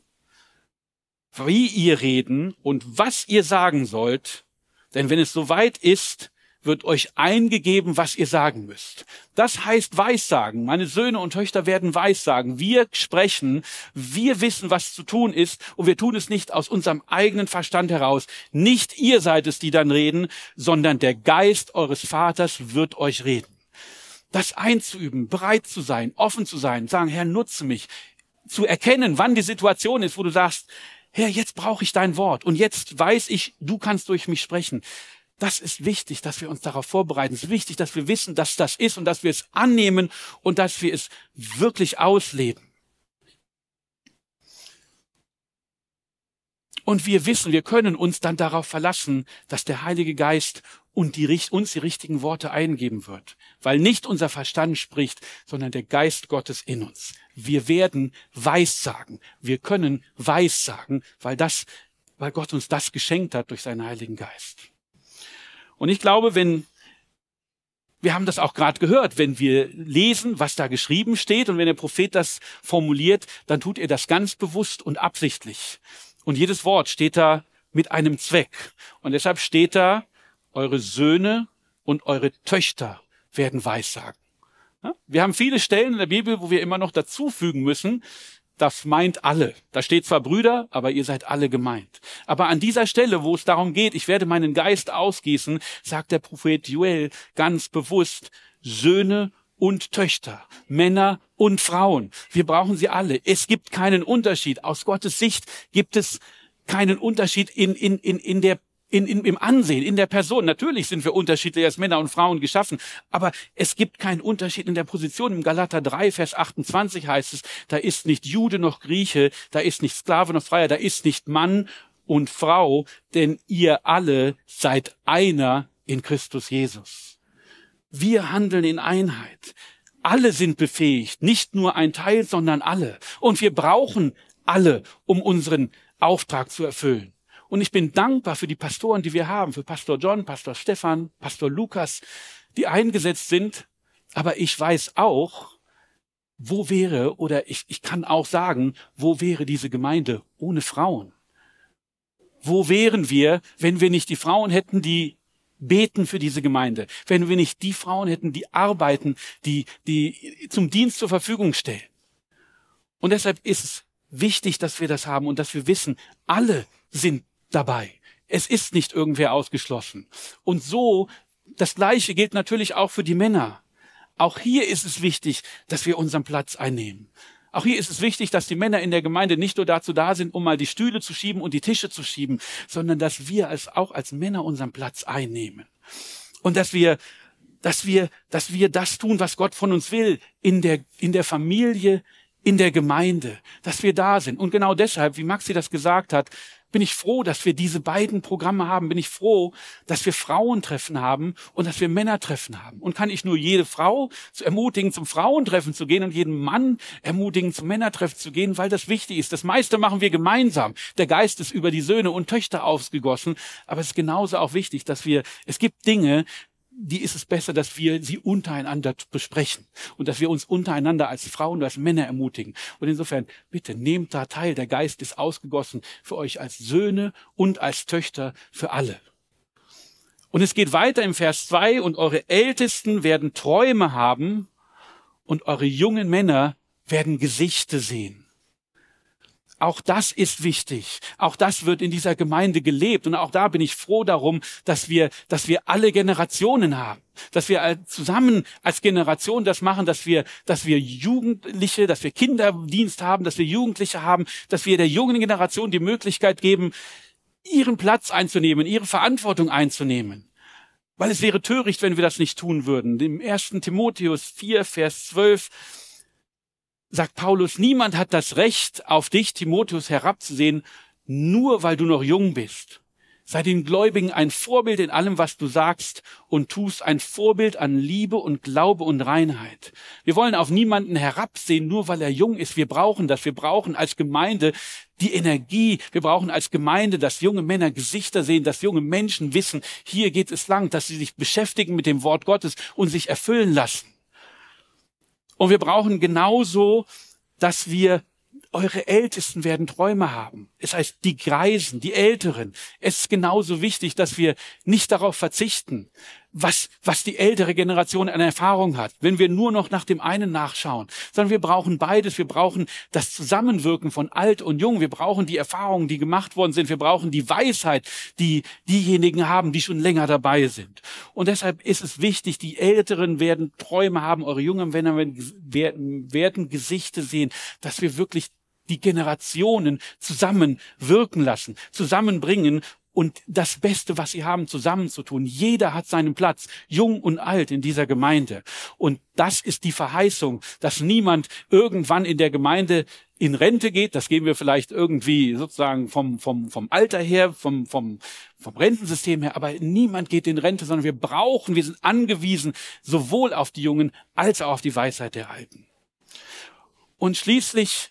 [SPEAKER 1] wie ihr reden und was ihr sagen sollt, denn wenn es soweit ist, wird euch eingegeben, was ihr sagen müsst. Das heißt Weissagen. Meine Söhne und Töchter werden Weissagen. Wir sprechen, wir wissen, was zu tun ist und wir tun es nicht aus unserem eigenen Verstand heraus. Nicht ihr seid es, die dann reden, sondern der Geist eures Vaters wird euch reden. Das einzuüben, bereit zu sein, offen zu sein, sagen, Herr, nutze mich, zu erkennen, wann die Situation ist, wo du sagst, Herr, jetzt brauche ich dein Wort und jetzt weiß ich, du kannst durch mich sprechen. Das ist wichtig, dass wir uns darauf vorbereiten. Es ist wichtig, dass wir wissen, dass das ist und dass wir es annehmen und dass wir es wirklich ausleben. Und wir wissen, wir können uns dann darauf verlassen, dass der Heilige Geist und die, uns die richtigen Worte eingeben wird. Weil nicht unser Verstand spricht, sondern der Geist Gottes in uns. Wir werden Weissagen. Wir können Weissagen, weil das, weil Gott uns das geschenkt hat durch seinen Heiligen Geist. Und ich glaube, wenn wir haben das auch gerade gehört, wenn wir lesen, was da geschrieben steht und wenn der Prophet das formuliert, dann tut er das ganz bewusst und absichtlich. Und jedes Wort steht da mit einem Zweck. Und deshalb steht da, eure Söhne und eure Töchter werden Weissagen. Wir haben viele Stellen in der Bibel, wo wir immer noch dazufügen müssen, das meint alle. Da steht zwar Brüder, aber ihr seid alle gemeint. Aber an dieser Stelle, wo es darum geht, ich werde meinen Geist ausgießen, sagt der Prophet Joel ganz bewusst, Söhne und Töchter, Männer und Frauen. Wir brauchen sie alle. Es gibt keinen Unterschied. Aus Gottes Sicht gibt es keinen Unterschied in, in, in, in der in, in, im Ansehen, in der Person. Natürlich sind wir unterschiedlich als Männer und Frauen geschaffen, aber es gibt keinen Unterschied in der Position. Im Galater 3, Vers 28 heißt es, da ist nicht Jude noch Grieche, da ist nicht Sklave noch Freier, da ist nicht Mann und Frau, denn ihr alle seid einer in Christus Jesus. Wir handeln in Einheit. Alle sind befähigt, nicht nur ein Teil, sondern alle. Und wir brauchen alle, um unseren Auftrag zu erfüllen. Und ich bin dankbar für die Pastoren, die wir haben, für Pastor John, Pastor Stefan, Pastor Lukas, die eingesetzt sind. Aber ich weiß auch, wo wäre, oder ich, ich kann auch sagen, wo wäre diese Gemeinde ohne Frauen? Wo wären wir, wenn wir nicht die Frauen hätten, die beten für diese Gemeinde, wenn wir nicht die Frauen hätten, die arbeiten, die, die zum Dienst zur Verfügung stellen? Und deshalb ist es wichtig, dass wir das haben und dass wir wissen, alle sind dabei. Es ist nicht irgendwer ausgeschlossen. Und so, das Gleiche gilt natürlich auch für die Männer. Auch hier ist es wichtig, dass wir unseren Platz einnehmen. Auch hier ist es wichtig, dass die Männer in der Gemeinde nicht nur dazu da sind, um mal die Stühle zu schieben und die Tische zu schieben, sondern dass wir als, auch als Männer unseren Platz einnehmen. Und dass wir, dass wir, dass wir das tun, was Gott von uns will, in der, in der Familie, in der Gemeinde, dass wir da sind. Und genau deshalb, wie Maxi das gesagt hat, bin ich froh, dass wir diese beiden Programme haben. Bin ich froh, dass wir Frauentreffen haben und dass wir Männertreffen haben. Und kann ich nur jede Frau ermutigen, zum Frauentreffen zu gehen und jeden Mann ermutigen, zum Männertreffen zu gehen, weil das wichtig ist. Das meiste machen wir gemeinsam. Der Geist ist über die Söhne und Töchter ausgegossen. Aber es ist genauso auch wichtig, dass wir, es gibt Dinge, die ist es besser, dass wir sie untereinander besprechen und dass wir uns untereinander als Frauen und als Männer ermutigen. Und insofern, bitte nehmt da teil. Der Geist ist ausgegossen für euch als Söhne und als Töchter für alle. Und es geht weiter im Vers 2, und eure Ältesten werden Träume haben und eure jungen Männer werden Gesichte sehen. Auch das ist wichtig. Auch das wird in dieser Gemeinde gelebt. Und auch da bin ich froh darum, dass wir, dass wir alle Generationen haben. Dass wir zusammen als Generation das machen, dass wir, dass wir Jugendliche, dass wir Kinderdienst haben, dass wir Jugendliche haben, dass wir der jungen Generation die Möglichkeit geben, ihren Platz einzunehmen, ihre Verantwortung einzunehmen. Weil es wäre töricht, wenn wir das nicht tun würden. Im ersten Timotheus 4, Vers 12 sagt Paulus, niemand hat das Recht, auf dich, Timotheus, herabzusehen, nur weil du noch jung bist. Sei den Gläubigen ein Vorbild in allem, was du sagst und tust, ein Vorbild an Liebe und Glaube und Reinheit. Wir wollen auf niemanden herabsehen, nur weil er jung ist. Wir brauchen das. Wir brauchen als Gemeinde die Energie. Wir brauchen als Gemeinde, dass junge Männer Gesichter sehen, dass junge Menschen wissen, hier geht es lang, dass sie sich beschäftigen mit dem Wort Gottes und sich erfüllen lassen. Und wir brauchen genauso, dass wir eure Ältesten werden Träume haben. Es heißt, die Greisen, die Älteren. Es ist genauso wichtig, dass wir nicht darauf verzichten, was, was die ältere Generation an Erfahrung hat, wenn wir nur noch nach dem einen nachschauen, sondern wir brauchen beides. Wir brauchen das Zusammenwirken von alt und jung. Wir brauchen die Erfahrungen, die gemacht worden sind. Wir brauchen die Weisheit, die diejenigen haben, die schon länger dabei sind. Und deshalb ist es wichtig, die Älteren werden Träume haben, eure jungen werden, werden Gesichter sehen, dass wir wirklich die Generationen zusammenwirken lassen, zusammenbringen und das Beste, was sie haben, zusammenzutun. Jeder hat seinen Platz, jung und alt in dieser Gemeinde. Und das ist die Verheißung, dass niemand irgendwann in der Gemeinde in Rente geht. Das gehen wir vielleicht irgendwie sozusagen vom, vom, vom Alter her, vom, vom, vom Rentensystem her. Aber niemand geht in Rente, sondern wir brauchen, wir sind angewiesen sowohl auf die Jungen als auch auf die Weisheit der Alten. Und schließlich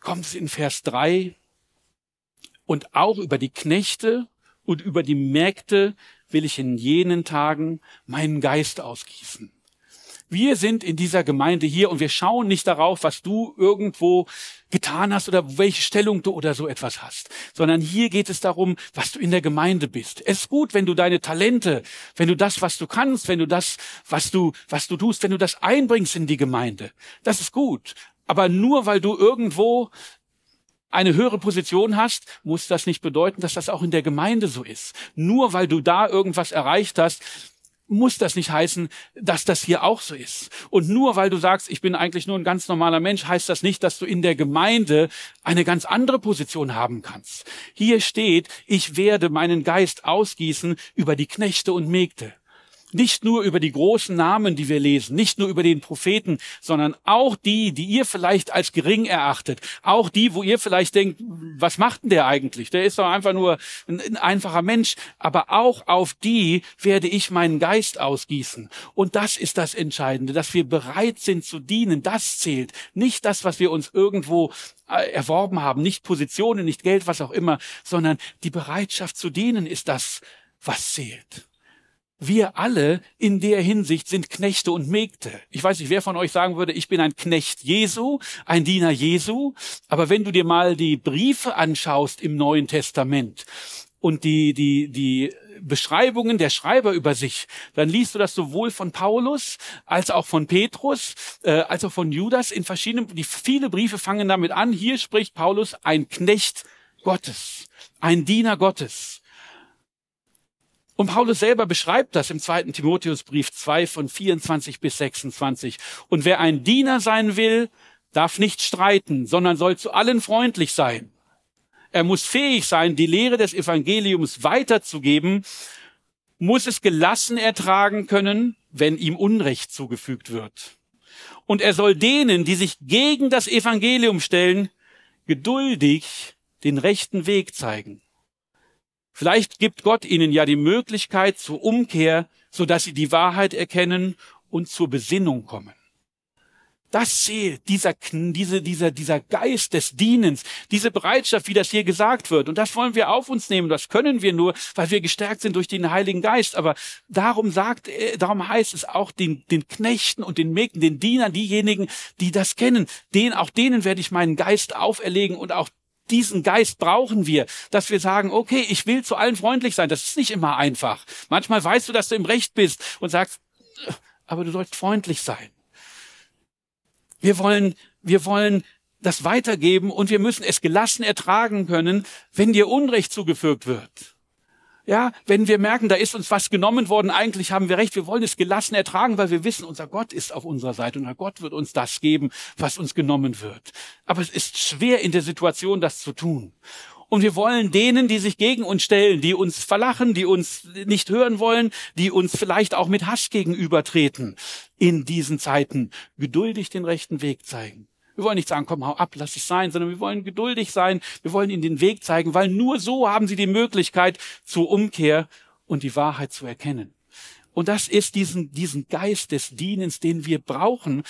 [SPEAKER 1] kommt es in Vers 3, und auch über die Knechte und über die Mägde will ich in jenen Tagen meinen Geist ausgießen. Wir sind in dieser Gemeinde hier und wir schauen nicht darauf, was du irgendwo getan hast oder welche Stellung du oder so etwas hast, sondern hier geht es darum, was du in der Gemeinde bist. Es ist gut, wenn du deine Talente, wenn du das, was du kannst, wenn du das, was du, was du tust, wenn du das einbringst in die Gemeinde. Das ist gut. Aber nur weil du irgendwo eine höhere Position hast, muss das nicht bedeuten, dass das auch in der Gemeinde so ist. Nur weil du da irgendwas erreicht hast, muss das nicht heißen, dass das hier auch so ist. Und nur weil du sagst, ich bin eigentlich nur ein ganz normaler Mensch, heißt das nicht, dass du in der Gemeinde eine ganz andere Position haben kannst. Hier steht, ich werde meinen Geist ausgießen über die Knechte und Mägde. Nicht nur über die großen Namen, die wir lesen, nicht nur über den Propheten, sondern auch die, die ihr vielleicht als gering erachtet, auch die, wo ihr vielleicht denkt, was macht denn der eigentlich? Der ist doch einfach nur ein, ein einfacher Mensch, aber auch auf die werde ich meinen Geist ausgießen. Und das ist das Entscheidende, dass wir bereit sind zu dienen, das zählt. Nicht das, was wir uns irgendwo äh, erworben haben, nicht Positionen, nicht Geld, was auch immer, sondern die Bereitschaft zu dienen ist das, was zählt. Wir alle in der Hinsicht sind Knechte und Mägde. Ich weiß nicht, wer von euch sagen würde, ich bin ein Knecht Jesu, ein Diener Jesu. Aber wenn du dir mal die Briefe anschaust im Neuen Testament und die, die, die Beschreibungen der Schreiber über sich, dann liest du das sowohl von Paulus als auch von Petrus, äh, als auch von Judas in verschiedenen, die viele Briefe fangen damit an. Hier spricht Paulus ein Knecht Gottes, ein Diener Gottes. Und Paulus selber beschreibt das im zweiten Timotheusbrief 2 von 24 bis 26. Und wer ein Diener sein will, darf nicht streiten, sondern soll zu allen freundlich sein. Er muss fähig sein, die Lehre des Evangeliums weiterzugeben, muss es gelassen ertragen können, wenn ihm Unrecht zugefügt wird. Und er soll denen, die sich gegen das Evangelium stellen, geduldig den rechten Weg zeigen. Vielleicht gibt Gott ihnen ja die Möglichkeit zur Umkehr, so dass sie die Wahrheit erkennen und zur Besinnung kommen. Das zählt, dieser, diese, dieser, dieser Geist des Dienens, diese Bereitschaft, wie das hier gesagt wird. Und das wollen wir auf uns nehmen. Das können wir nur, weil wir gestärkt sind durch den Heiligen Geist. Aber darum sagt, darum heißt es auch den, den Knechten und den Mägden, den Dienern, diejenigen, die das kennen, denen, auch denen werde ich meinen Geist auferlegen und auch diesen Geist brauchen wir, dass wir sagen, okay, ich will zu allen freundlich sein. Das ist nicht immer einfach. Manchmal weißt du, dass du im Recht bist und sagst, aber du sollst freundlich sein. Wir wollen, wir wollen das weitergeben und wir müssen es gelassen ertragen können, wenn dir Unrecht zugefügt wird. Ja, wenn wir merken, da ist uns was genommen worden, eigentlich haben wir recht, wir wollen es gelassen ertragen, weil wir wissen, unser Gott ist auf unserer Seite und Gott wird uns das geben, was uns genommen wird. Aber es ist schwer in der Situation, das zu tun. Und wir wollen denen, die sich gegen uns stellen, die uns verlachen, die uns nicht hören wollen, die uns vielleicht auch mit Hass gegenübertreten, in diesen Zeiten geduldig den rechten Weg zeigen. Wir wollen nicht sagen, komm, hau ab, lass es sein, sondern wir wollen geduldig sein. Wir wollen ihnen den Weg zeigen, weil nur so haben sie die Möglichkeit zur Umkehr und die Wahrheit zu erkennen. Und das ist diesen, diesen Geist des Dienens, den wir brauchen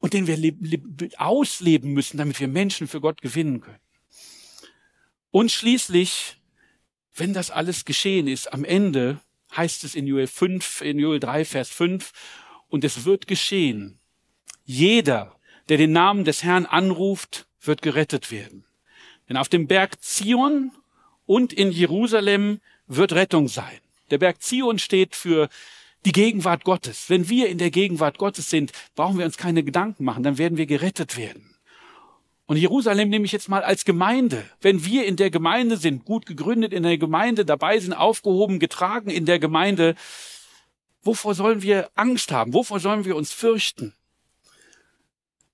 [SPEAKER 1] und den wir ausleben müssen, damit wir Menschen für Gott gewinnen können. Und schließlich, wenn das alles geschehen ist, am Ende heißt es in Joel 5, in Joel 3, Vers 5, und es wird geschehen. Jeder, der den Namen des Herrn anruft, wird gerettet werden. Denn auf dem Berg Zion und in Jerusalem wird Rettung sein. Der Berg Zion steht für die Gegenwart Gottes. Wenn wir in der Gegenwart Gottes sind, brauchen wir uns keine Gedanken machen, dann werden wir gerettet werden. Und Jerusalem nehme ich jetzt mal als Gemeinde. Wenn wir in der Gemeinde sind, gut gegründet in der Gemeinde, dabei sind, aufgehoben, getragen in der Gemeinde, wovor sollen wir Angst haben? Wovor sollen wir uns fürchten?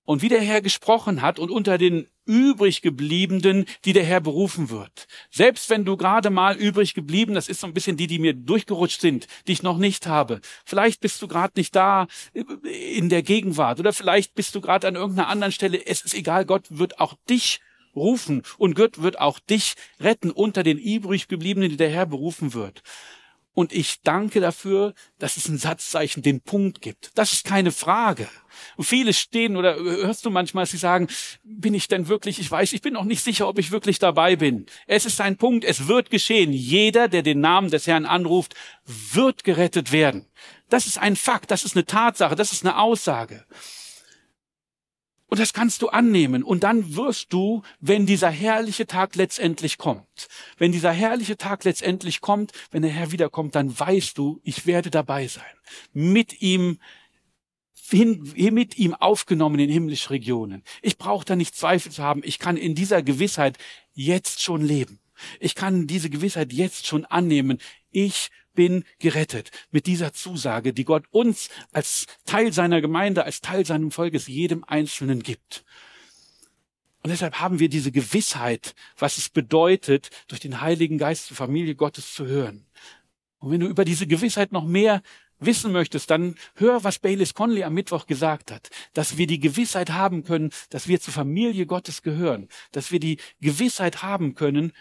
[SPEAKER 1] Und wie der Herr gesprochen hat und unter den übrig gebliebenen, die der Herr berufen wird. Selbst wenn du gerade mal übrig geblieben, das ist so ein bisschen die, die mir durchgerutscht sind, die ich noch nicht habe. Vielleicht bist du gerade nicht da in der Gegenwart oder vielleicht bist du gerade an irgendeiner anderen Stelle. Es ist egal, Gott wird auch dich rufen und Gott wird auch dich retten unter den übrig gebliebenen, die der Herr berufen wird. Und ich danke dafür, dass es ein Satzzeichen den Punkt gibt. Das ist keine Frage. Und viele stehen oder hörst du manchmal, sie sagen, bin ich denn wirklich, ich weiß, ich bin noch nicht sicher, ob ich wirklich dabei bin. Es ist ein Punkt, es wird geschehen. Jeder, der den Namen des Herrn anruft, wird gerettet werden. Das ist ein Fakt, das ist eine Tatsache, das ist eine Aussage. Und das kannst du annehmen. Und dann wirst du, wenn dieser herrliche Tag letztendlich kommt, wenn dieser herrliche Tag letztendlich kommt, wenn der Herr wiederkommt, dann weißt du, ich werde dabei sein. Mit ihm hin, mit ihm aufgenommen in himmlische Regionen. Ich brauche da nicht Zweifel zu haben. Ich kann in dieser Gewissheit jetzt schon leben. Ich kann diese Gewissheit jetzt schon annehmen. Ich bin gerettet mit dieser Zusage, die Gott uns als Teil seiner Gemeinde, als Teil seines Volkes jedem Einzelnen gibt. Und deshalb haben wir diese Gewissheit, was es bedeutet, durch den Heiligen Geist zur Familie Gottes zu hören. Und wenn du über diese Gewissheit noch mehr wissen möchtest, dann hör, was Baylis Conley am Mittwoch gesagt hat, dass wir die Gewissheit haben können, dass wir zur Familie Gottes gehören, dass wir die Gewissheit haben können,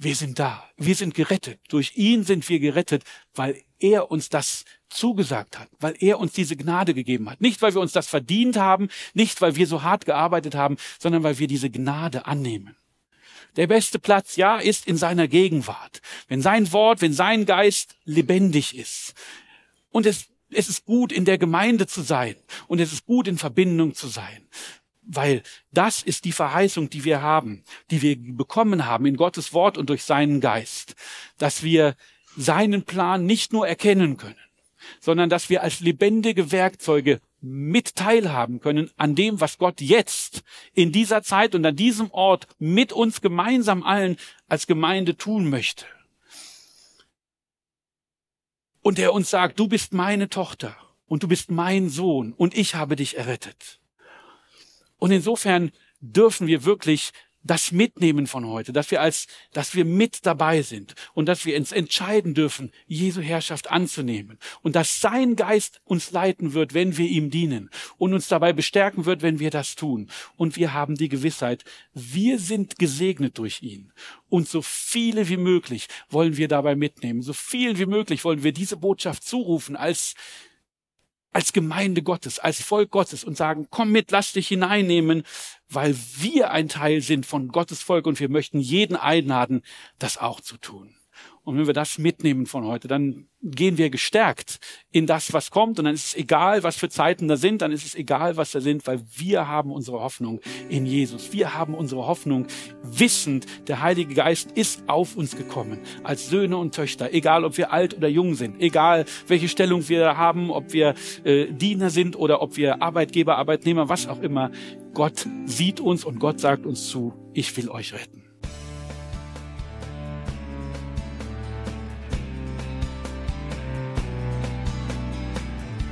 [SPEAKER 1] wir sind da. Wir sind gerettet. Durch ihn sind wir gerettet, weil er uns das zugesagt hat, weil er uns diese Gnade gegeben hat. Nicht, weil wir uns das verdient haben, nicht, weil wir so hart gearbeitet haben, sondern weil wir diese Gnade annehmen. Der beste Platz, ja, ist in seiner Gegenwart. Wenn sein Wort, wenn sein Geist lebendig ist. Und es, es ist gut, in der Gemeinde zu sein. Und es ist gut, in Verbindung zu sein weil das ist die Verheißung, die wir haben, die wir bekommen haben in Gottes Wort und durch seinen Geist, dass wir seinen Plan nicht nur erkennen können, sondern dass wir als lebendige Werkzeuge mit teilhaben können an dem, was Gott jetzt in dieser Zeit und an diesem Ort mit uns gemeinsam allen als Gemeinde tun möchte. Und er uns sagt, du bist meine Tochter und du bist mein Sohn und ich habe dich errettet. Und insofern dürfen wir wirklich das mitnehmen von heute, dass wir als, dass wir mit dabei sind und dass wir uns entscheiden dürfen, Jesu Herrschaft anzunehmen und dass sein Geist uns leiten wird, wenn wir ihm dienen und uns dabei bestärken wird, wenn wir das tun. Und wir haben die Gewissheit, wir sind gesegnet durch ihn. Und so viele wie möglich wollen wir dabei mitnehmen. So vielen wie möglich wollen wir diese Botschaft zurufen als als Gemeinde Gottes, als Volk Gottes und sagen, komm mit, lass dich hineinnehmen, weil wir ein Teil sind von Gottes Volk und wir möchten jeden einladen, das auch zu tun. Und wenn wir das mitnehmen von heute, dann gehen wir gestärkt in das, was kommt. Und dann ist es egal, was für Zeiten da sind. Dann ist es egal, was da sind, weil wir haben unsere Hoffnung in Jesus. Wir haben unsere Hoffnung wissend, der Heilige Geist ist auf uns gekommen als Söhne und Töchter. Egal, ob wir alt oder jung sind. Egal, welche Stellung wir haben, ob wir äh, Diener sind oder ob wir Arbeitgeber, Arbeitnehmer, was auch immer. Gott sieht uns und Gott sagt uns zu, ich will euch retten.